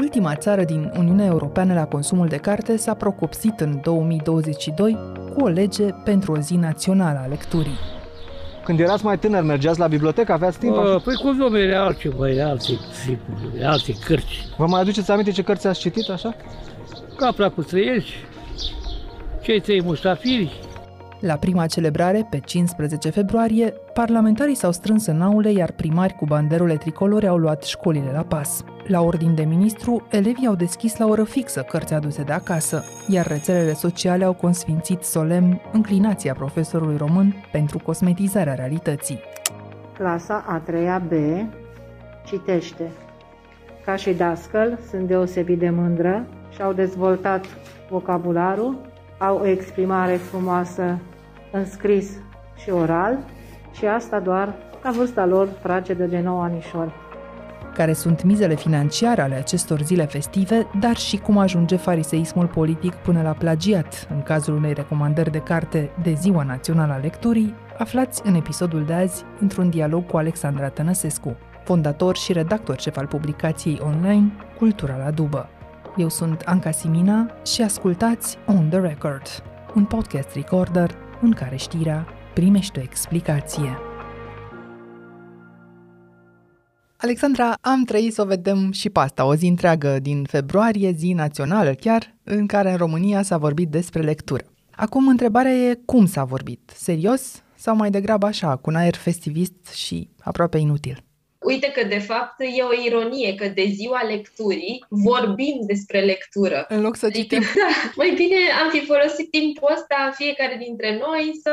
ultima țară din Uniunea Europeană la consumul de carte s-a procopsit în 2022 cu o lege pentru o zi națională a lecturii. Când erați mai tânăr, mergeați la bibliotecă, aveați timp? Uh, păi cum domnule, altceva, alte, alte cărți. Vă mai aduceți aminte ce cărți ați citit așa? Capra cu trăiești, cei trei muștafiri, la prima celebrare, pe 15 februarie, parlamentarii s-au strâns în aule, iar primari cu banderole tricolore au luat școlile la pas. La ordin de ministru, elevii au deschis la oră fixă cărți aduse de acasă, iar rețelele sociale au consfințit solemn înclinația profesorului român pentru cosmetizarea realității. Clasa a 3-a B citește. Ca și dascăl, sunt deosebit de mândră și au dezvoltat vocabularul au o exprimare frumoasă în scris și oral și asta doar la vârsta lor fragedă de 9 anișori. Care sunt mizele financiare ale acestor zile festive, dar și cum ajunge fariseismul politic până la plagiat în cazul unei recomandări de carte de Ziua Națională a Lecturii, aflați în episodul de azi într-un dialog cu Alexandra Tănăsescu, fondator și redactor șef al publicației online Cultura la Dubă. Eu sunt Anca Simina și ascultați On The Record, un podcast recorder în care știrea primește o explicație. Alexandra, am trăit să o vedem și pe asta, o zi întreagă din februarie, zi națională chiar, în care în România s-a vorbit despre lectură. Acum, întrebarea e cum s-a vorbit? Serios sau mai degrabă așa, cu un aer festivist și aproape inutil? Uite că, de fapt, e o ironie că de ziua lecturii vorbim despre lectură. În loc să adică, citim. Da, mai bine am fi folosit timpul ăsta fiecare dintre noi să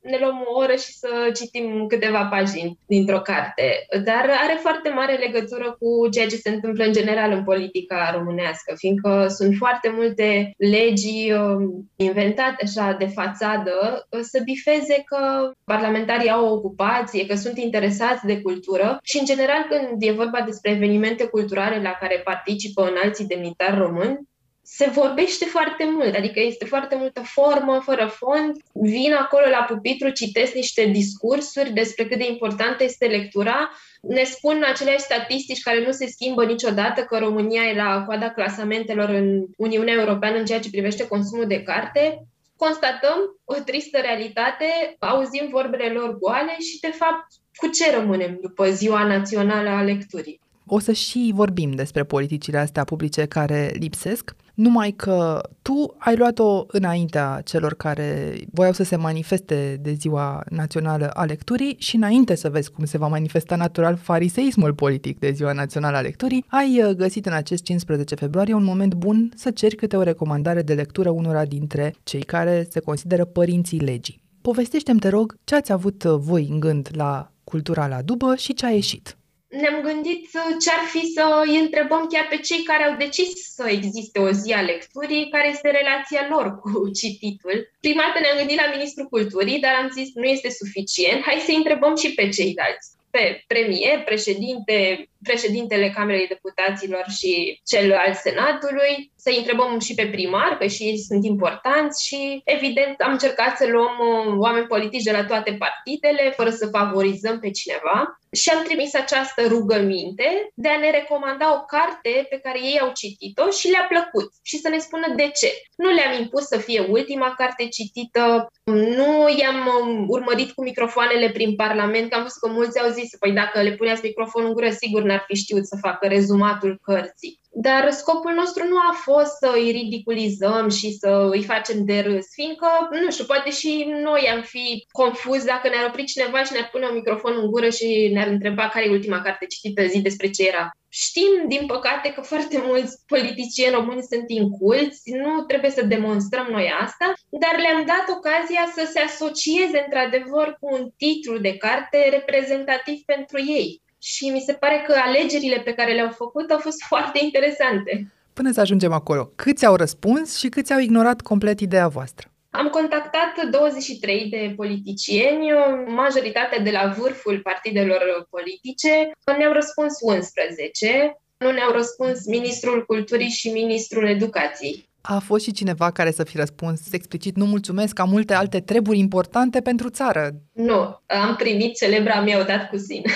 ne luăm o oră și să citim câteva pagini dintr-o carte. Dar are foarte mare legătură cu ceea ce se întâmplă în general în politica românească, fiindcă sunt foarte multe legi um, inventate așa de fațadă uh, să bifeze că parlamentarii au o ocupație, că sunt interesați de cultură și, în general, când e vorba despre evenimente culturale la care participă în alții demnitari români, se vorbește foarte mult, adică este foarte multă formă, fără fond. Vin acolo la pupitru, citesc niște discursuri despre cât de importantă este lectura. Ne spun aceleași statistici care nu se schimbă niciodată, că România e la coada clasamentelor în Uniunea Europeană în ceea ce privește consumul de carte. Constatăm o tristă realitate, auzim vorbele lor goale și, de fapt, cu ce rămânem după Ziua Națională a Lecturii? O să și vorbim despre politicile astea publice care lipsesc, numai că tu ai luat-o înaintea celor care voiau să se manifeste de ziua națională a lecturii și înainte să vezi cum se va manifesta natural fariseismul politic de ziua națională a lecturii, ai uh, găsit în acest 15 februarie un moment bun să ceri câte o recomandare de lectură unora dintre cei care se consideră părinții legii. Povestește-mi, te rog, ce ați avut uh, voi în gând la cultura la dubă și ce a ieșit. Ne-am gândit ce ar fi să îi întrebăm chiar pe cei care au decis să existe o zi a lecturii, care este relația lor cu cititul. Prima dată ne-am gândit la Ministrul Culturii, dar am zis nu este suficient, hai să întrebăm și pe ceilalți. Pe premier, președinte, președintele Camerei Deputaților și cel al Senatului, să întrebăm și pe primar, că și ei sunt importanți și, evident, am încercat să luăm uh, oameni politici de la toate partidele, fără să favorizăm pe cineva. Și am trimis această rugăminte de a ne recomanda o carte pe care ei au citit-o și le-a plăcut. Și să ne spună de ce. Nu le-am impus să fie ultima carte citită, nu i-am um, urmărit cu microfoanele prin Parlament, că am văzut că mulți au zis, păi dacă le puneați microfonul în gură, sigur n-ar fi știut să facă rezumatul cărții. Dar scopul nostru nu a fost să îi ridiculizăm și să îi facem de râs, fiindcă, nu știu, poate și noi am fi confuzi dacă ne-ar opri cineva și ne-ar pune un microfon în gură și ne-ar întreba care e ultima carte citită zi despre ce era. Știm, din păcate, că foarte mulți politicieni români sunt inculți, nu trebuie să demonstrăm noi asta, dar le-am dat ocazia să se asocieze într-adevăr cu un titlu de carte reprezentativ pentru ei și mi se pare că alegerile pe care le-au făcut au fost foarte interesante. Până să ajungem acolo, câți au răspuns și câți au ignorat complet ideea voastră? Am contactat 23 de politicieni, majoritatea de la vârful partidelor politice. Ne-au răspuns 11, nu ne-au răspuns Ministrul Culturii și Ministrul Educației. A fost și cineva care să fi răspuns explicit nu mulțumesc, am multe alte treburi importante pentru țară. Nu, am primit celebra mi-au dat cu sine.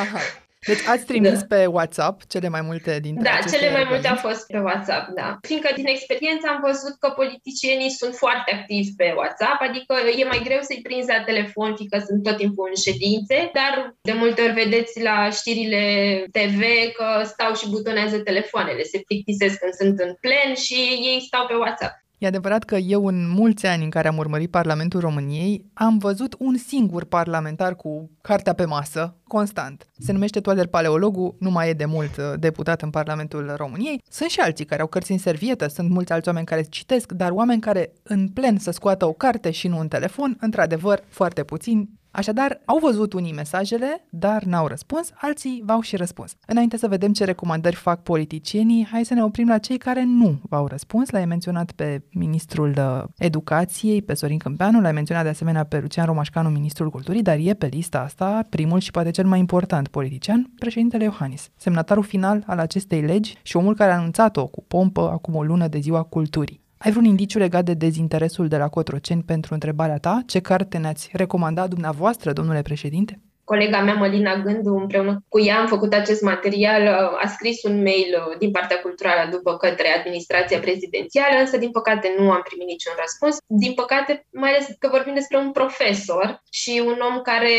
Aha. Deci ați trimis da. pe WhatsApp cele mai multe dintre Da, cele mai multe au fost pe WhatsApp, da. Fiindcă din experiență am văzut că politicienii sunt foarte activi pe WhatsApp, adică e mai greu să-i prinzi la telefon, fiindcă sunt tot timpul în ședințe, dar de multe ori vedeți la știrile TV că stau și butonează telefoanele, se plictisesc când sunt în plen și ei stau pe WhatsApp. E adevărat că eu, în mulți ani în care am urmărit Parlamentul României, am văzut un singur parlamentar cu cartea pe masă, constant. Se numește Toader Paleologu, nu mai e de mult uh, deputat în Parlamentul României. Sunt și alții care au cărți în servietă, sunt mulți alți oameni care citesc, dar oameni care în plen să scoată o carte și nu un telefon, într-adevăr, foarte puțini. Așadar, au văzut unii mesajele, dar n-au răspuns, alții v-au și răspuns. Înainte să vedem ce recomandări fac politicienii, hai să ne oprim la cei care nu v-au răspuns. L-ai menționat pe ministrul uh, educației, pe Sorin Câmpeanu, l-ai menționat de asemenea pe Lucian Romașcanu, ministrul culturii, dar e pe lista asta primul și poate cel mai important politician, președintele Iohannis, semnatarul final al acestei legi și omul care a anunțat-o cu pompă acum o lună de ziua culturii. Ai vreun indiciu legat de dezinteresul de la Cotroceni pentru întrebarea ta? Ce carte ne-ați recomandat dumneavoastră, domnule președinte? Colega mea, Mălina Gându, împreună cu ea am făcut acest material, a scris un mail uh, din partea culturală după către administrația prezidențială, însă din păcate nu am primit niciun răspuns. Din păcate, mai ales că vorbim despre un profesor și un om care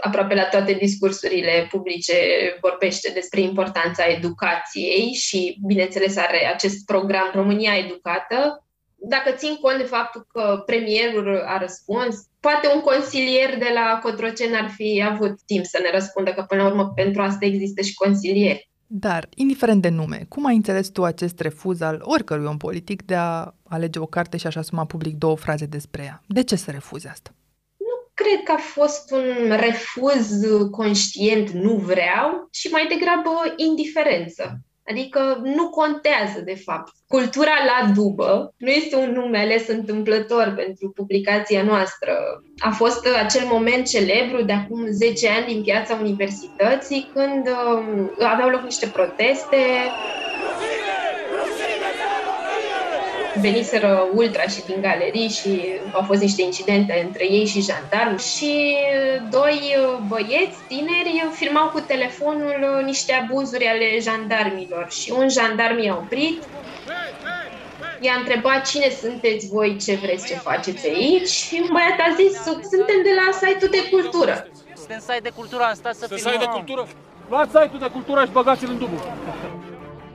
aproape la toate discursurile publice vorbește despre importanța educației și, bineînțeles, are acest program România Educată. Dacă țin cont de faptul că premierul a răspuns, poate un consilier de la Cotrocen ar fi avut timp să ne răspundă, că până la urmă pentru asta există și consilieri. Dar, indiferent de nume, cum ai înțeles tu acest refuz al oricărui om politic de a alege o carte și a-și asuma public două fraze despre ea? De ce să refuzi asta? Cred că a fost un refuz conștient, nu vreau, și mai degrabă indiferență. Adică nu contează, de fapt. Cultura la dubă nu este un nume ales întâmplător pentru publicația noastră. A fost acel moment celebru de acum 10 ani din piața universității, când uh, aveau loc niște proteste veniseră ultra și din galerii și au fost niște incidente între ei și jandarmi și doi băieți tineri filmau cu telefonul niște abuzuri ale jandarmilor și un jandarm i-a oprit i-a întrebat cine sunteți voi, ce vreți, ce faceți aici și un băiat a zis, suntem de la site-ul de cultură. Suntem site de cultură, am stat să filmăm. site de cultură? Luați site-ul de cultură și băgați-l în dubul.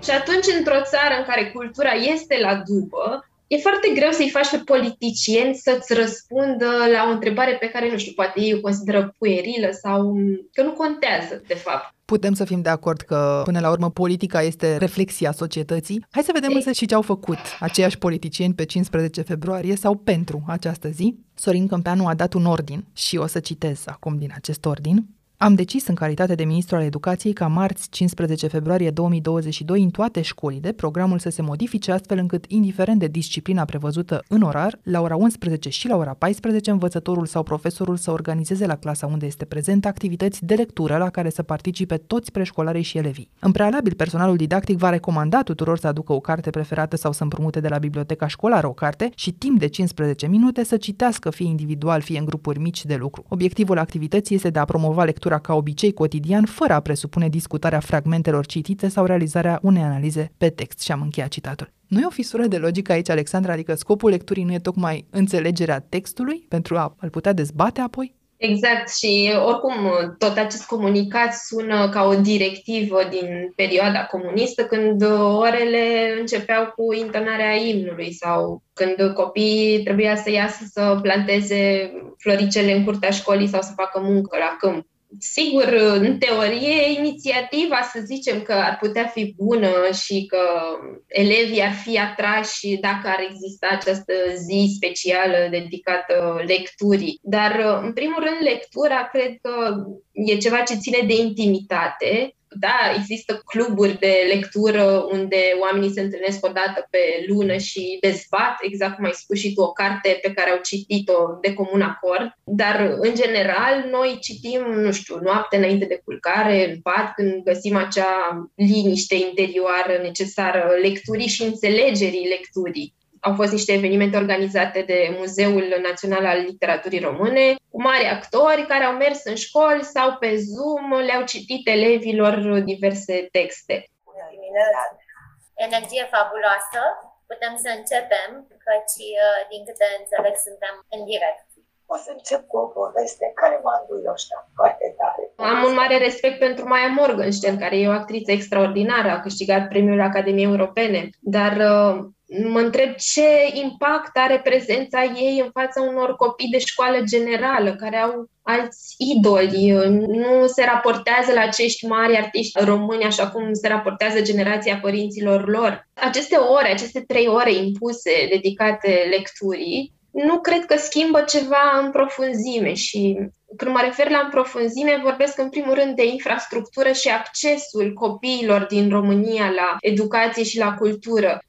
Și atunci, într-o țară în care cultura este la dubă, e foarte greu să-i faci pe politicieni să-ți răspundă la o întrebare pe care, nu știu, poate ei o consideră puerilă sau că nu contează, de fapt. Putem să fim de acord că, până la urmă, politica este reflexia societății. Hai să vedem Ei. însă și ce au făcut aceiași politicieni pe 15 februarie sau pentru această zi. Sorin Câmpeanu a dat un ordin și o să citez acum din acest ordin. Am decis în calitate de ministru al educației ca marți 15 februarie 2022 în toate școlile programul să se modifice astfel încât, indiferent de disciplina prevăzută în orar, la ora 11 și la ora 14 învățătorul sau profesorul să organizeze la clasa unde este prezent activități de lectură la care să participe toți preșcolarii și elevii. În prealabil, personalul didactic va recomanda tuturor să aducă o carte preferată sau să împrumute de la biblioteca școlară o carte și timp de 15 minute să citească fie individual, fie în grupuri mici de lucru. Obiectivul activității este de a promova lectura lectura ca obicei cotidian, fără a presupune discutarea fragmentelor citite sau realizarea unei analize pe text. Și am încheiat citatul. Nu e o fisură de logică aici, Alexandra? Adică scopul lecturii nu e tocmai înțelegerea textului pentru a-l putea dezbate apoi? Exact și oricum tot acest comunicat sună ca o directivă din perioada comunistă când orele începeau cu intonarea imnului sau când copiii trebuia să iasă să planteze floricele în curtea școlii sau să facă muncă la câmp. Sigur, în teorie, inițiativa, să zicem că ar putea fi bună și că elevii ar fi atrași dacă ar exista această zi specială dedicată lecturii. Dar, în primul rând, lectura cred că e ceva ce ține de intimitate da, există cluburi de lectură unde oamenii se întâlnesc o dată pe lună și dezbat, exact cum ai spus și tu, o carte pe care au citit-o de comun acord, dar în general noi citim, nu știu, noapte înainte de culcare, în pat, când găsim acea liniște interioară necesară lecturii și înțelegerii lecturii Au fost niște evenimente organizate de Muzeul Național al Literaturii Române, cu mari actori care au mers în școli sau pe Zoom, le-au citit elevilor diverse texte. Energie fabuloasă, putem să începem, căci, uh, din câte înțeleg, suntem în direct. O să încep cu o poveste care m-a înduioșat foarte tare. Am un mare respect pentru Maya Morgenstern, care e o actriță extraordinară, a câștigat premiul Academiei Europene, dar uh, mă întreb ce impact are prezența ei în fața unor copii de școală generală care au alți idoli, nu se raportează la acești mari artiști români așa cum se raportează generația părinților lor. Aceste ore, aceste trei ore impuse, dedicate lecturii, nu cred că schimbă ceva în profunzime și când mă refer la în profunzime, vorbesc în primul rând de infrastructură și accesul copiilor din România la educație și la cultură.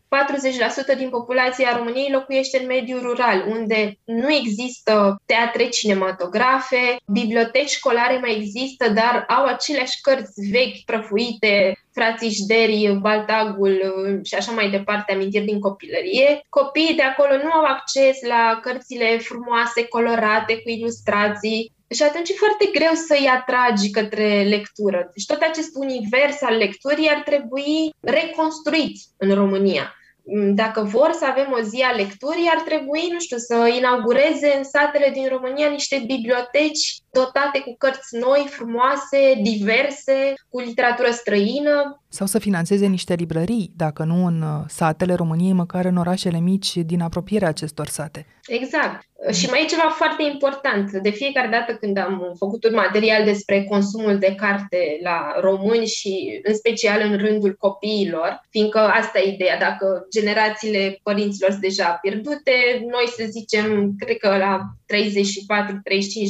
40% din populația României locuiește în mediul rural, unde nu există teatre cinematografe, biblioteci școlare mai există, dar au aceleași cărți vechi, prăfuite, frații Șderi, Baltagul și așa mai departe, amintiri din copilărie. Copiii de acolo nu au acces la cărțile frumoase, colorate, cu ilustrații, și atunci e foarte greu să-i atragi către lectură. Deci tot acest univers al lecturii ar trebui reconstruit în România. Mm, dacă vor să avem o zi a lecturii, ar trebui, nu știu, să inaugureze în satele din România niște biblioteci dotate cu cărți noi, frumoase, diverse, cu literatură străină. Sau să financeze niște librării, dacă nu în uh, satele României, măcar în orașele mici din apropierea acestor sate. Exact. Și mai e ceva foarte important. De fiecare dată când am făcut un material despre consumul de carte la români și în special în rândul copiilor, fiindcă asta e ideea, dacă generațiile părinților sunt deja pierdute, noi să zicem, cred că la 34-35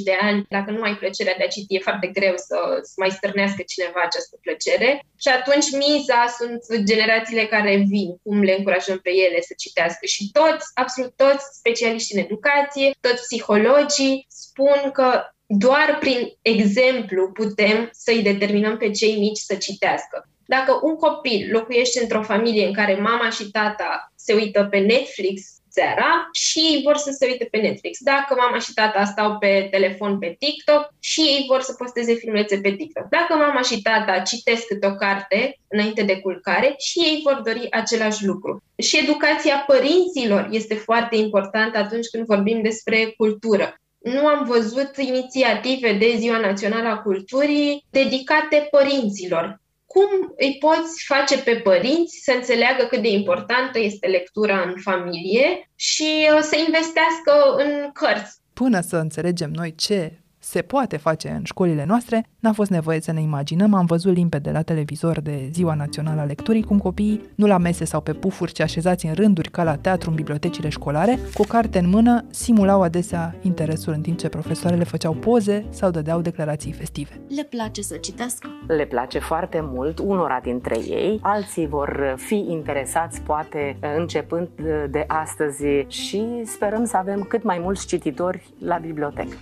de ani, dacă nu ai plăcerea de a citi, e foarte greu să, să mai stârnească cineva această plăcere. Și atunci miza sunt generațiile care vin, cum le încurajăm pe ele să citească. Și toți, absolut toți specialiști în educație, toți psihologii spun că doar prin exemplu putem să-i determinăm pe cei mici să citească. Dacă un copil locuiește într-o familie în care mama și tata se uită pe Netflix seara și ei vor să se uite pe Netflix. Dacă mama și tata stau pe telefon pe TikTok și ei vor să posteze filmețe pe TikTok. Dacă mama și tata citesc câte o carte înainte de culcare și ei vor dori același lucru. Și educația părinților este foarte importantă atunci când vorbim despre cultură nu am văzut inițiative de Ziua Națională a Culturii dedicate părinților cum îi poți face pe părinți să înțeleagă cât de importantă este lectura în familie și uh, să investească în cărți. Până să înțelegem noi ce se poate face în școlile noastre, n-a fost nevoie să ne imaginăm, am văzut limpede la televizor de Ziua Națională a Lecturii cum copiii, nu la mese sau pe pufuri, ci așezați în rânduri ca la teatru în bibliotecile școlare, cu carte în mână, simulau adesea interesul în timp ce profesoarele făceau poze sau dădeau declarații festive. Le place să citească? Le place foarte mult unora dintre ei, alții vor fi interesați poate începând de astăzi și sperăm să avem cât mai mulți cititori la bibliotecă.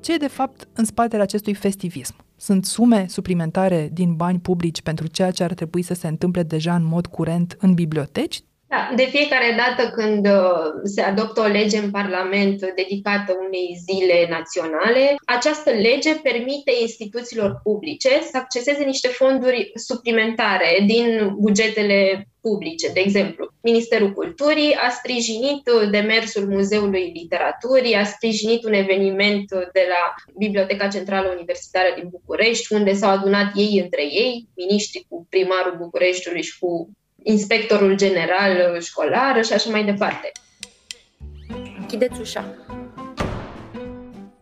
Ce e de fapt în spatele acestui festivism? Sunt sume suplimentare din bani publici pentru ceea ce ar trebui să se întâmple deja în mod curent în biblioteci? Da, de fiecare dată când uh, se adoptă o lege în Parlament dedicată unei zile naționale, această lege permite instituțiilor publice să acceseze niște fonduri suplimentare din bugetele publice. De exemplu, Ministerul Culturii a sprijinit demersul Muzeului Literaturii, a sprijinit un eveniment de la Biblioteca Centrală Universitară din București, unde s-au adunat ei între ei, miniștri cu primarul Bucureștiului și cu inspectorul general școlar și așa mai departe. Închideți ușa.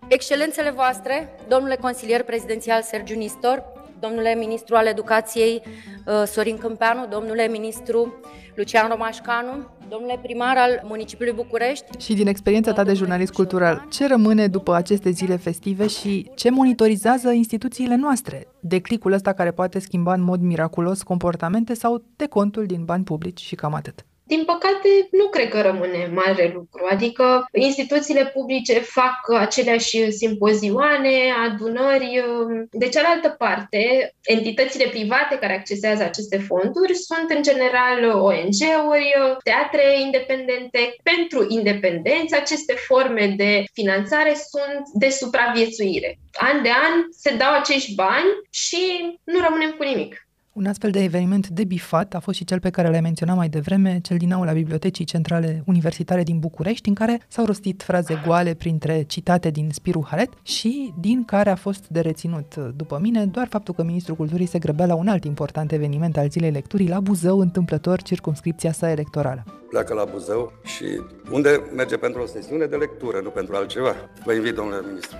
Excelențele voastre, domnule consilier prezidențial Sergiu Nistor, domnule ministru al educației uh, Sorin Câmpeanu, domnule ministru Lucian Romașcanu, domnule primar al municipiului București. Și din experiența ta de jurnalist cultural, ce rămâne după aceste zile festive și ce monitorizează instituțiile noastre? Declicul ăsta care poate schimba în mod miraculos comportamente sau decontul din bani publici și cam atât. Din păcate, nu cred că rămâne mare lucru. Adică instituțiile publice fac aceleași simpozioane, adunări. De cealaltă parte, entitățile private care accesează aceste fonduri sunt în general ONG-uri, teatre independente. Pentru independență, aceste forme de finanțare sunt de supraviețuire. An de an se dau acești bani și nu rămânem cu nimic. Un astfel de eveniment de bifat a fost și cel pe care l-ai menționat mai devreme, cel din aula Bibliotecii Centrale Universitare din București, în care s-au rostit fraze goale printre citate din Spiru Haret și din care a fost de reținut, după mine, doar faptul că Ministrul Culturii se grăbea la un alt important eveniment al Zilei Lecturii, la Buzău, întâmplător circumscripția sa electorală. Pleacă la Buzău și unde merge pentru o sesiune de lectură, nu pentru altceva. Vă invit, domnule ministru.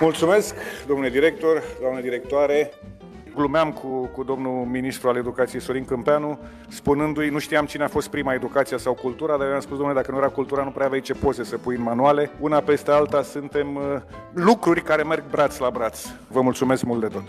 Mulțumesc, domnule director, doamne directoare. Glumeam cu, cu domnul ministru al educației Sorin Câmpeanu, spunându-i, nu știam cine a fost prima, educația sau cultura, dar i-am spus, domnule, dacă nu era cultura, nu prea aveai ce poze să pui în manuale. Una peste alta suntem uh, lucruri care merg braț la braț. Vă mulțumesc mult de tot.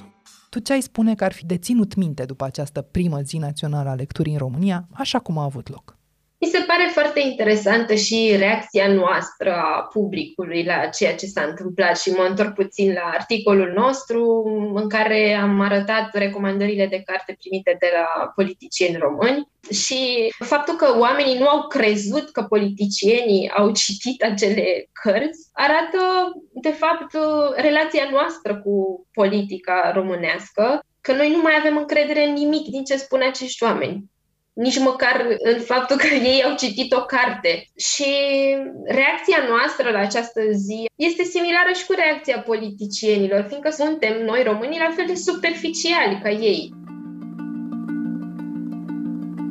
Tu ce ai spune că ar fi deținut minte după această primă zi națională a lecturii în România, așa cum a avut loc? Mi se pare foarte interesantă și reacția noastră a publicului la ceea ce s-a întâmplat și mă întorc puțin la articolul nostru în care am arătat recomandările de carte primite de la politicieni români și faptul că oamenii nu au crezut că politicienii au citit acele cărți arată, de fapt, relația noastră cu politica românească, că noi nu mai avem încredere în nimic din ce spun acești oameni nici măcar în faptul că ei au citit o carte. Și reacția noastră la această zi este similară și cu reacția politicienilor, fiindcă suntem noi românii la fel de superficiali ca ei.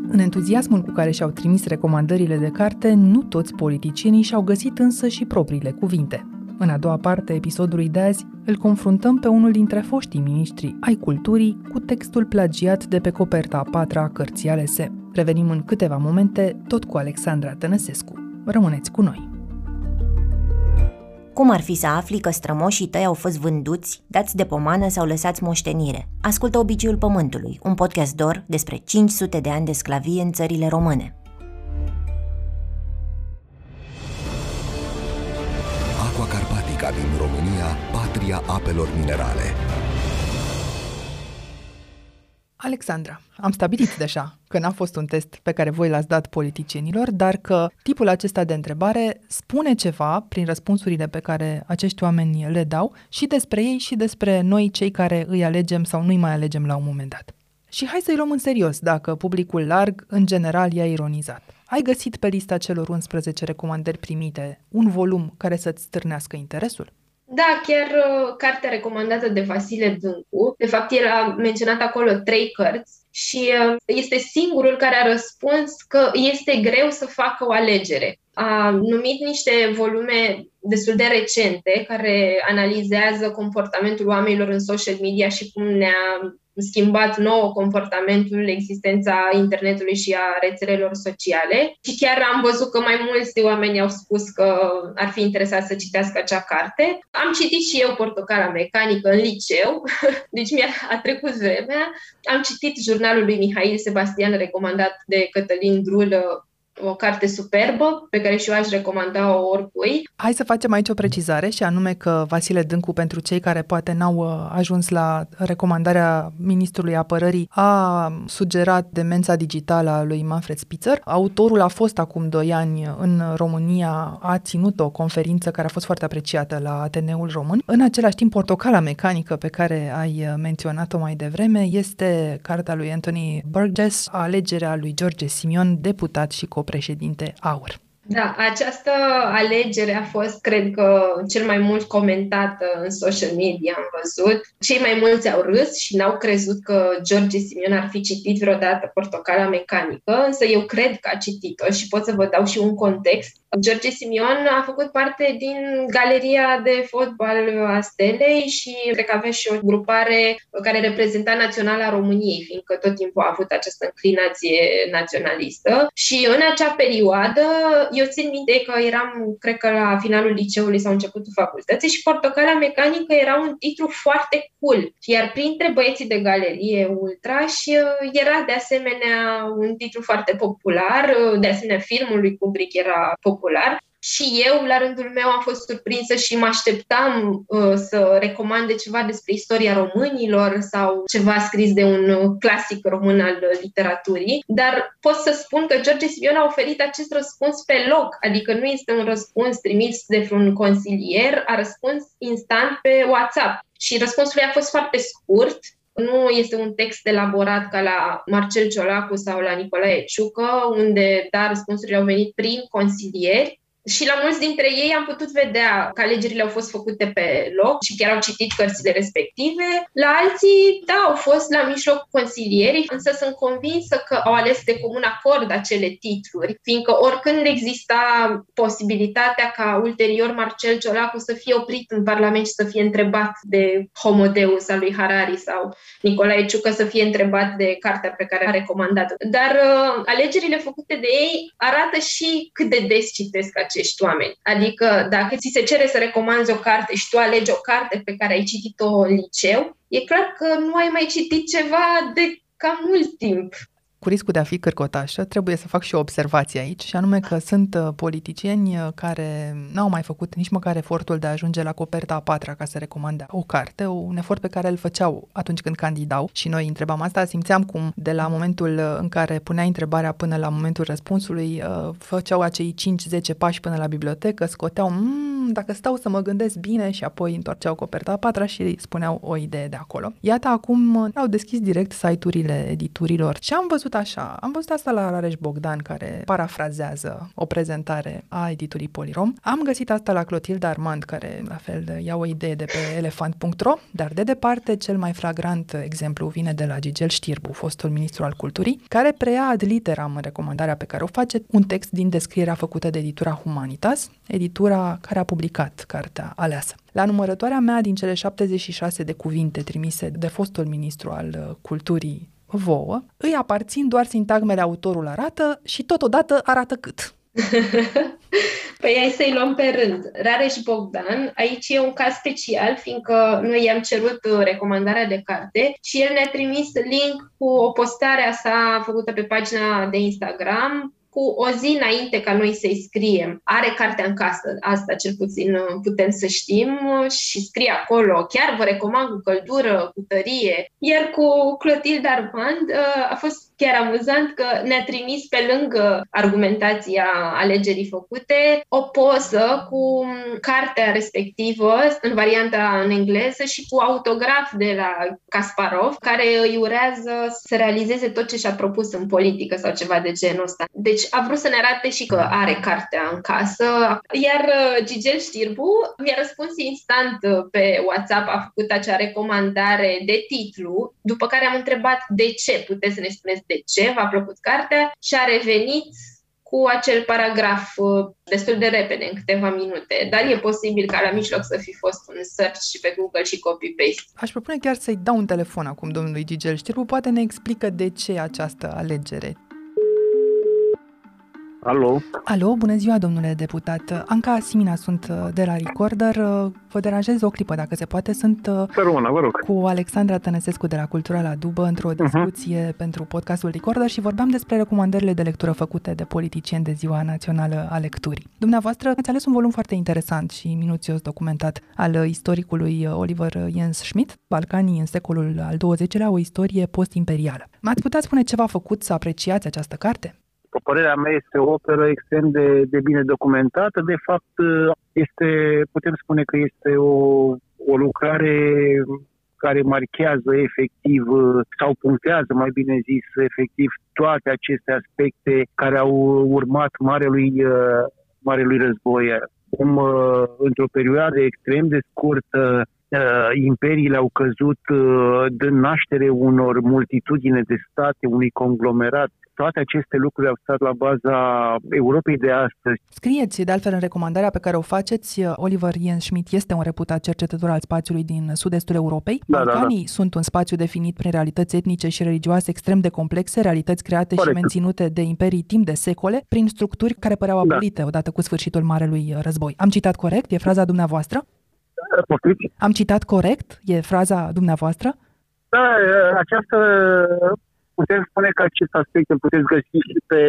În entuziasmul cu care și-au trimis recomandările de carte, nu toți politicienii și-au găsit însă și propriile cuvinte. În a doua parte a episodului de azi, îl confruntăm pe unul dintre foștii miniștri ai culturii cu textul plagiat de pe coperta a patra a cărții alese. Revenim în câteva momente, tot cu Alexandra Tănăsescu. Rămâneți cu noi! Cum ar fi să afli că strămoșii tăi au fost vânduți, dați de pomană sau lăsați moștenire? Ascultă Obiciul Pământului, un podcast dor despre 500 de ani de sclavie în țările române. Din România, patria apelor minerale. Alexandra, am stabilit deja că n-a fost un test pe care voi l-ați dat politicienilor, dar că tipul acesta de întrebare spune ceva prin răspunsurile pe care acești oameni le dau și despre ei și despre noi cei care îi alegem sau nu-i mai alegem la un moment dat. Și hai să-i luăm în serios dacă publicul larg în general i-a ironizat. Ai găsit pe lista celor 11 recomandări primite un volum care să-ți stârnească interesul? Da, chiar uh, cartea recomandată de Vasile Dâncu. De fapt, el a menționat acolo trei cărți și uh, este singurul care a răspuns că este greu să facă o alegere. A numit niște volume destul de recente care analizează comportamentul oamenilor în social media și cum ne-a schimbat nou comportamentul, existența internetului și a rețelelor sociale. Și chiar am văzut că mai mulți oameni au spus că ar fi interesat să citească acea carte. Am citit și eu Portocala Mecanică în liceu, deci mi-a a trecut vremea. Am citit jurnalul lui Mihail Sebastian recomandat de Cătălin Drulă o carte superbă pe care și eu aș recomanda-o oricui. Hai să facem aici o precizare și anume că Vasile Dâncu, pentru cei care poate n-au uh, ajuns la recomandarea Ministrului Apărării, a sugerat demența digitală a lui Manfred Spitzer. Autorul a fost acum doi ani în România, a ținut o conferință care a fost foarte apreciată la Ateneul Român. În același timp, Portocala Mecanică, pe care ai menționat-o mai devreme, este cartea lui Anthony Burgess, alegerea lui George Simion, deputat și co președinte AUR. Da, această alegere a fost, cred că, cel mai mult comentată în social media, am văzut. Cei mai mulți au râs și n-au crezut că George Simion ar fi citit vreodată Portocala Mecanică, însă eu cred că a citit-o și pot să vă dau și un context. George Simion a făcut parte din galeria de fotbal a Stelei și cred că avea și o grupare care reprezenta Naționala României, fiindcă tot timpul a avut această înclinație naționalistă. Și în acea perioadă, eu țin minte că eram, cred că la finalul liceului sau începutul facultății și Portocalia Mecanică era un titlu foarte cool. Iar printre băieții de galerie ultra și era de asemenea un titlu foarte popular, de asemenea filmul lui Kubrick era popular și eu, la rândul meu, am fost surprinsă și mă așteptam uh, să recomande ceva despre istoria românilor sau ceva scris de un uh, clasic român al literaturii, dar pot să spun că George Simeon a oferit acest răspuns pe loc, adică nu este un răspuns trimis de un consilier, a răspuns instant pe WhatsApp. Și răspunsul a fost foarte scurt, nu este un text elaborat ca la Marcel Ciolacu sau la Nicolae Ciucă, unde da, răspunsurile au venit prin consilieri, și la mulți dintre ei am putut vedea că alegerile au fost făcute pe loc și chiar au citit cărțile respective. La alții, da, au fost la mijloc consilierii, însă sunt convinsă că au ales de comun acord acele titluri, fiindcă oricând exista posibilitatea ca ulterior Marcel Ciolacu să fie oprit în Parlament și să fie întrebat de Homo Deus al lui Harari sau Nicolae Ciucă să fie întrebat de cartea pe care a recomandat-o. Dar uh, alegerile făcute de ei arată și cât de des citesc acești oameni. Adică dacă ți se cere să recomanzi o carte și tu alegi o carte pe care ai citit-o în liceu, e clar că nu ai mai citit ceva de cam mult timp cu riscul de a fi cârcotașă, trebuie să fac și o observație aici, și anume că sunt uh, politicieni uh, care n-au mai făcut nici măcar efortul de a ajunge la coperta a patra ca să recomande o carte, un efort pe care îl făceau atunci când candidau și noi întrebam asta, simțeam cum de la momentul uh, în care punea întrebarea până la momentul răspunsului, făceau acei 5-10 pași până la bibliotecă, scoteau, mmm, dacă stau să mă gândesc bine și apoi întorceau coperta a patra și spuneau o idee de acolo. Iată, acum au deschis direct site-urile editurilor și am văzut așa, am văzut asta la Rareș Bogdan, care parafrazează o prezentare a editurii Polirom. Am găsit asta la Clotilde Armand, care la fel ia o idee de pe elefant.ro, dar de departe cel mai flagrant exemplu vine de la Gigel Știrbu, fostul ministru al culturii, care preia ad literam în recomandarea pe care o face un text din descrierea făcută de editura Humanitas, editura care a publicat cartea aleasă. La numărătoarea mea din cele 76 de cuvinte trimise de fostul ministru al culturii vouă, îi aparțin doar sintagmele autorul arată și totodată arată cât. păi hai să-i luăm pe rând. Rareș Bogdan, aici e un caz special, fiindcă noi i-am cerut uh, recomandarea de carte și el ne-a trimis link cu o postare a sa făcută pe pagina de Instagram cu o zi înainte ca noi să-i scriem. Are cartea în casă, asta cel puțin uh, putem să știm și scrie acolo, chiar vă recomand cu căldură, cu tărie. Iar cu Clotilde Armand uh, a fost chiar amuzant că ne-a trimis pe lângă argumentația alegerii făcute o poză cu cartea respectivă în varianta în engleză și cu autograf de la Kasparov care îi urează să realizeze tot ce și-a propus în politică sau ceva de genul ăsta. Deci a vrut să ne arate și că are cartea în casă. Iar uh, Gigel Știrbu mi-a răspuns instant uh, pe WhatsApp, a făcut acea recomandare de titlu, după care am întrebat de ce, puteți să ne spuneți de ce v-a plăcut cartea și a revenit cu acel paragraf uh, destul de repede, în câteva minute, dar e posibil ca la mijloc să fi fost un search și pe Google și copy-paste. Aș propune chiar să-i dau un telefon acum domnului Gigel Știrbu, poate ne explică de ce această alegere. Alo? Alo, bună ziua, domnule deputat. Anca Simina sunt uh, de la Recorder. Uh, vă deranjez o clipă, dacă se poate. Sunt Sărmâna, uh, vă rog. cu Alexandra Tănăsescu de la Cultura la Dubă într-o mhm. discuție uh-huh. pentru podcastul Recorder și vorbeam despre recomandările de lectură făcute de politicieni de Ziua Națională a Lecturii. Dumneavoastră ați ales un volum foarte interesant și minuțios documentat al istoricului Oliver Jens Schmidt, Balcanii în secolul al XX-lea, o istorie post-imperială. M-ați putea spune ce v-a făcut să apreciați această carte? După părerea mea, este o operă extrem de, de bine documentată. De fapt, este, putem spune că este o, o lucrare care marchează efectiv sau punctează, mai bine zis, efectiv toate aceste aspecte care au urmat Marelui, Marelui Război. Cum într-o perioadă extrem de scurtă uh, imperiile au căzut, uh, dând naștere unor multitudine de state, unui conglomerat toate aceste lucruri au stat la baza Europei de astăzi. Scrieți, de altfel, în recomandarea pe care o faceți, Oliver Jens Schmidt este un reputat cercetător al spațiului din sud-estul Europei. Da, Balcanii da, da. sunt un spațiu definit prin realități etnice și religioase extrem de complexe, realități create Corect. și menținute de imperii timp de secole, prin structuri care păreau da. abolite da. odată cu sfârșitul Marelui Război. Am citat corect? E fraza dumneavoastră? Poftiți? Am citat corect? E fraza dumneavoastră? Da, această putem spune că acest aspect îl puteți găsi și pe,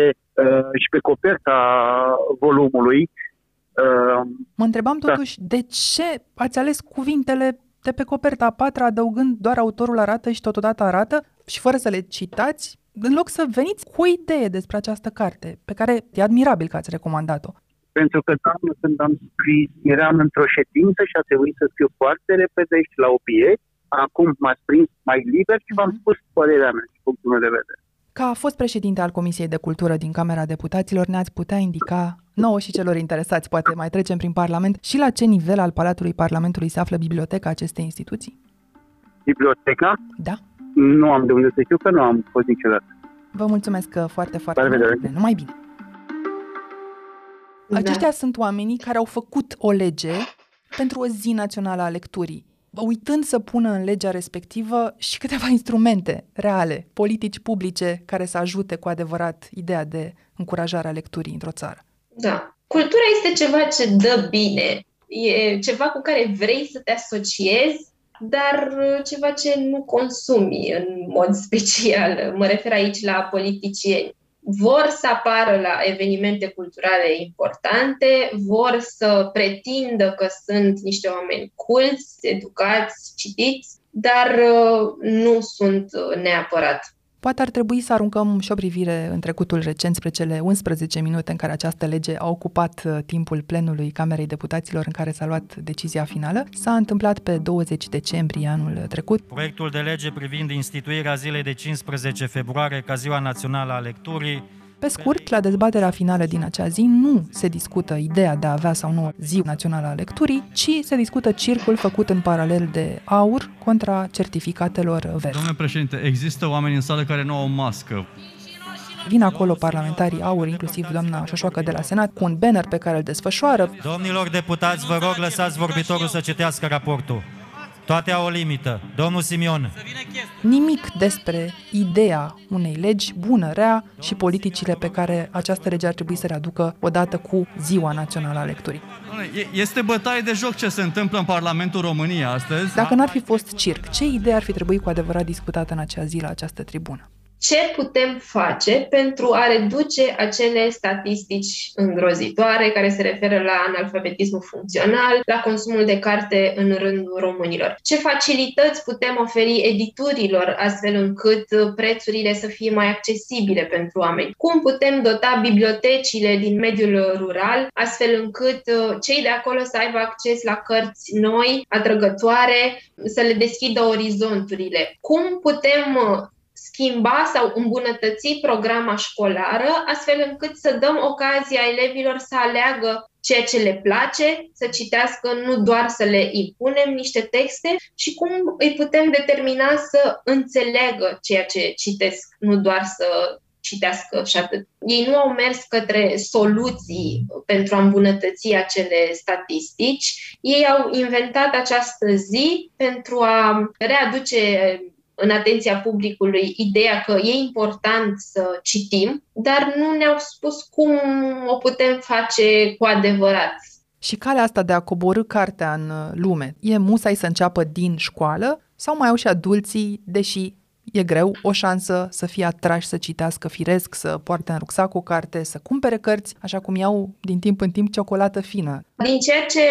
uh, și pe coperta volumului. Uh, mă întrebam da. totuși da. de ce ați ales cuvintele de pe coperta a patra, adăugând doar autorul arată și totodată arată și fără să le citați, în loc să veniți cu o idee despre această carte, pe care e admirabil că ați recomandat-o. Pentru că, doamnă, când am scris, eram într-o ședință și a trebuit să scriu foarte repede și la obiect acum m-ați prins mai liber și v-am spus părerea mea și punctul meu de vedere. Ca a fost președinte al Comisiei de Cultură din Camera Deputaților, ne-ați putea indica nouă și celor interesați, poate mai trecem prin Parlament, și la ce nivel al Palatului Parlamentului se află biblioteca acestei instituții? Biblioteca? Da. Nu am de unde să știu că nu am fost niciodată. Vă mulțumesc foarte, foarte mult. Numai bine. Da. Aceștia sunt oamenii care au făcut o lege pentru o zi națională a lecturii uitând să pună în legea respectivă și câteva instrumente reale, politici publice care să ajute cu adevărat ideea de încurajare a lecturii într-o țară. Da. Cultura este ceva ce dă bine, e ceva cu care vrei să te asociezi, dar ceva ce nu consumi în mod special. Mă refer aici la politicieni vor să apară la evenimente culturale importante, vor să pretindă că sunt niște oameni culți, educați, citiți, dar uh, nu sunt uh, neapărat. Poate ar trebui să aruncăm și o privire în trecutul recent spre cele 11 minute în care această lege a ocupat uh, timpul plenului Camerei Deputaților în care s-a luat decizia finală. S-a întâmplat pe 20 decembrie anul trecut. Proiectul de lege privind instituirea zilei de 15 februarie ca ziua națională a lecturii pe scurt, la dezbaterea finală din acea zi nu se discută ideea de a avea sau nu zi națională a lecturii, ci se discută circul făcut în paralel de aur contra certificatelor verzi. Domnule președinte, există oameni în sală care nu au mască. Vin acolo parlamentarii aur, inclusiv doamna Șoșoacă de la Senat, cu un banner pe care îl desfășoară. Domnilor deputați, vă rog, lăsați vorbitorul să citească raportul. Toate au o limită. Domnul Simion. Nimic despre ideea unei legi bună, rea și politicile pe care această lege ar trebui să le aducă odată cu Ziua Națională a Lecturii. Este bătaie de joc ce se întâmplă în Parlamentul României astăzi. Dacă n-ar fi fost circ, ce idee ar fi trebuit cu adevărat discutată în acea zi la această tribună? Ce putem face pentru a reduce acele statistici îngrozitoare care se referă la analfabetismul funcțional, la consumul de carte în rândul românilor. Ce facilități putem oferi editurilor astfel încât prețurile să fie mai accesibile pentru oameni? Cum putem dota bibliotecile din mediul rural astfel încât uh, cei de acolo să aibă acces la cărți noi, atrăgătoare, să le deschidă orizonturile? Cum putem uh, schimba sau îmbunătăți programa școlară, astfel încât să dăm ocazia elevilor să aleagă ceea ce le place, să citească, nu doar să le impunem niște texte și cum îi putem determina să înțeleagă ceea ce citesc, nu doar să citească și atât. Ei nu au mers către soluții pentru a îmbunătăți acele statistici. Ei au inventat această zi pentru a readuce în atenția publicului ideea că e important să citim, dar nu ne-au spus cum o putem face cu adevărat. Și calea asta de a coborâ cartea în lume, e musai să înceapă din școală sau mai au și adulții, deși e greu, o șansă să fie atrași să citească firesc, să poarte în rucsac o carte, să cumpere cărți, așa cum iau din timp în timp ciocolată fină. Din ceea ce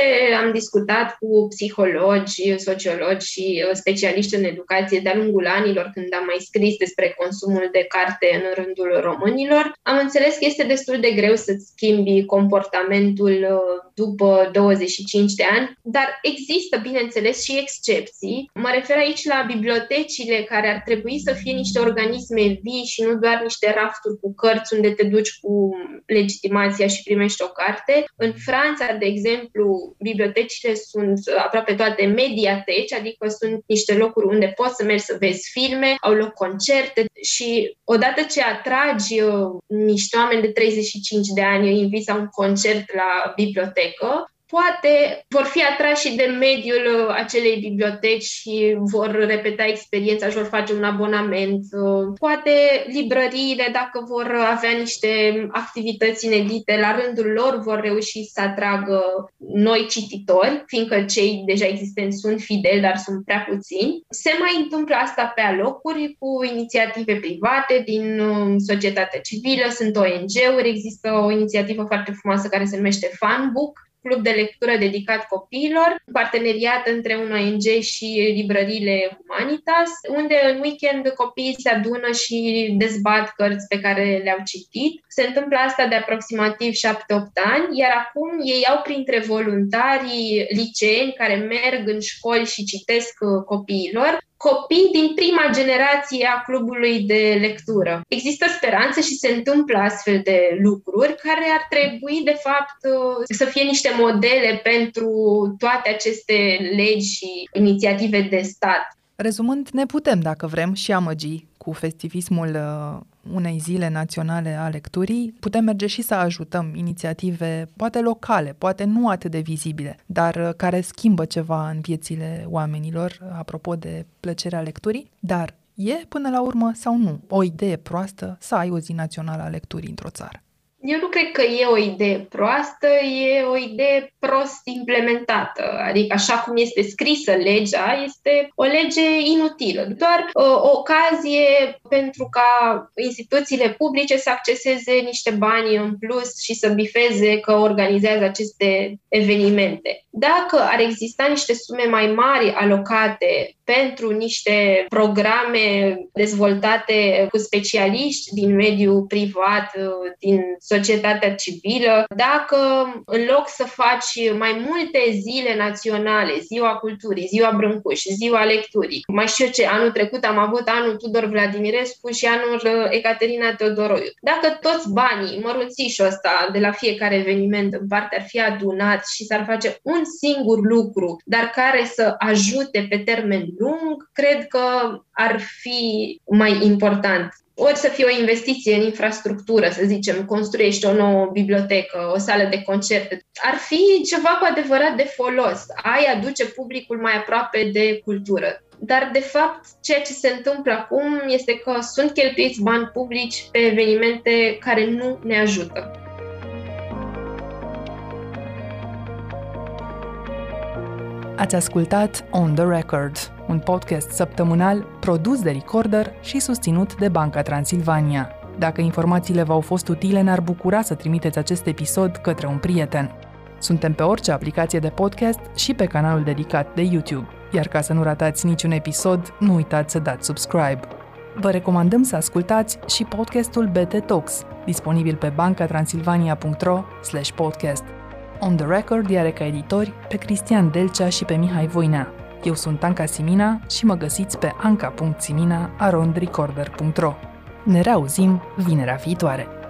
am discutat cu psihologi, sociologi și uh, specialiști în educație de-a lungul anilor, când am mai scris despre consumul de carte în rândul românilor, am înțeles că este destul de greu să-ți schimbi comportamentul uh, după 25 de ani, dar există, bineînțeles, și excepții. Mă refer aici la bibliotecile care ar trebui să fie niște organisme vii și nu doar niște rafturi cu cărți unde te duci cu legitimația și primești o carte. În Franța, de exemplu, bibliotecile sunt aproape toate mediateci, adică sunt niște locuri unde poți să mergi să vezi filme, au loc concerte și odată ce atragi uh, niște oameni de 35 de ani, îi inviți la un concert la bibliotecă, poate vor fi atrași și de mediul uh, acelei biblioteci și vor repeta experiența și vor face un abonament. Uh, poate librăriile, dacă vor avea niște activități inedite, la rândul lor vor reuși să atragă noi cititori, fiindcă cei deja existenți sunt fideli, dar sunt prea puțini. Se mai întâmplă asta pe alocuri cu inițiative private din uh, societatea civilă, sunt ONG-uri, există o inițiativă foarte frumoasă care se numește Funbook, club de lectură dedicat copiilor, parteneriat între un ONG și librăriile Humanitas, unde în weekend copiii se adună și dezbat cărți pe care le-au citit. Se întâmplă asta de aproximativ 7-8 ani, iar acum ei au printre voluntarii liceeni care merg în școli și citesc copiilor copii din prima generație a clubului de lectură. Există speranță și se întâmplă astfel de lucruri care ar trebui, de fapt, să fie niște modele pentru toate aceste legi și inițiative de stat. Rezumând, ne putem, dacă vrem, și amăgi cu festivismul uh, unei zile naționale a lecturii, putem merge și să ajutăm inițiative, poate locale, poate nu atât de vizibile, dar uh, care schimbă ceva în viețile oamenilor, apropo de plăcerea lecturii, dar e până la urmă sau nu o idee proastă să ai o zi națională a lecturii într-o țară? Eu nu cred că e o idee proastă, e o idee prost implementată. Adică așa cum este scrisă legea, este o lege inutilă. Doar uh, o ocazie pentru ca instituțiile publice să acceseze niște bani în plus și să bifeze că organizează aceste evenimente. Dacă ar exista niște sume mai mari alocate pentru niște programe dezvoltate cu specialiști din mediul privat, din societatea civilă, dacă în loc să faci mai multe zile naționale, ziua culturii, ziua Brâncuș, ziua lecturii, mai știu ce, anul trecut am avut anul Tudor Vladimirescu și anul Ecaterina Teodoroiu. Dacă toți banii, mărunțișul ăsta de la fiecare eveniment în parte ar fi adunat și s-ar face un singur lucru, dar care să ajute pe termen lung, cred că ar fi mai important. Ori să fie o investiție în infrastructură, să zicem, construiești o nouă bibliotecă, o sală de concerte, ar fi ceva cu adevărat de folos. Ai aduce publicul mai aproape de cultură. Dar, de fapt, ceea ce se întâmplă acum este că sunt cheltuiți bani publici pe evenimente care nu ne ajută. Ați ascultat On The Record, un podcast săptămânal produs de Recorder și susținut de Banca Transilvania. Dacă informațiile v-au fost utile, ne-ar bucura să trimiteți acest episod către un prieten. Suntem pe orice aplicație de podcast și pe canalul dedicat de YouTube, iar ca să nu ratați niciun episod, nu uitați să dați subscribe. Vă recomandăm să ascultați și podcastul BT Talks, disponibil pe bancatransilvania.ro podcast. On The Record are ca editori pe Cristian Delcea și pe Mihai Voinea. Eu sunt Anca Simina și mă găsiți pe anca.simina.arondrecorder.ro Ne reauzim vinerea viitoare!